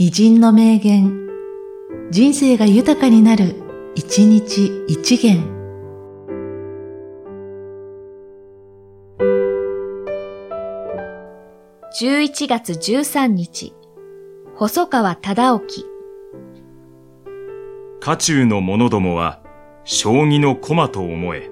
偉人の名言、人生が豊かになる、一日一元。11月13日、細川忠興。家中の者どもは、将棋の駒と思え。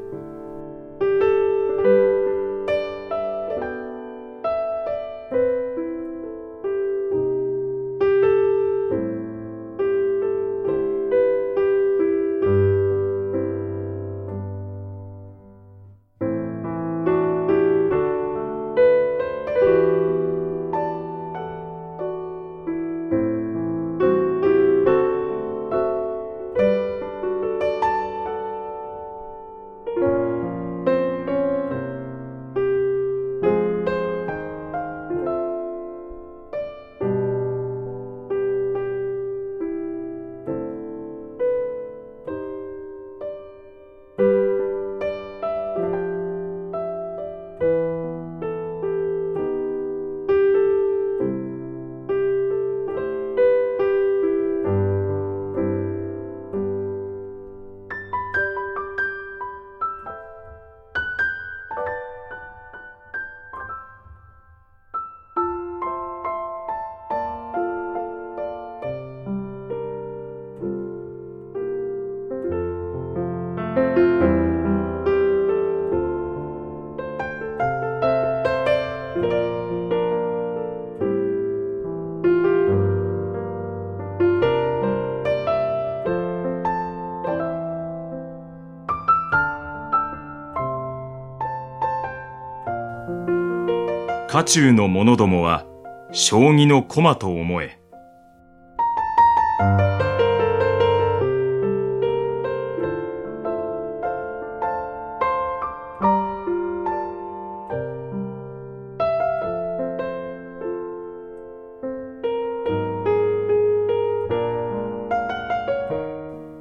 家中の者どもは、将棋の駒と思え。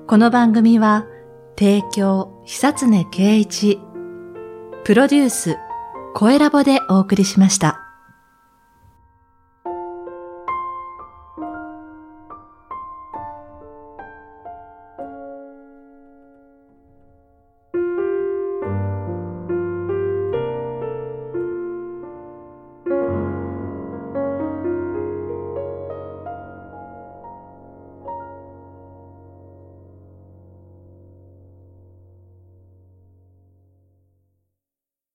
この番組は、提供、久常圭一、プロデュース、声ラボでお送りしました。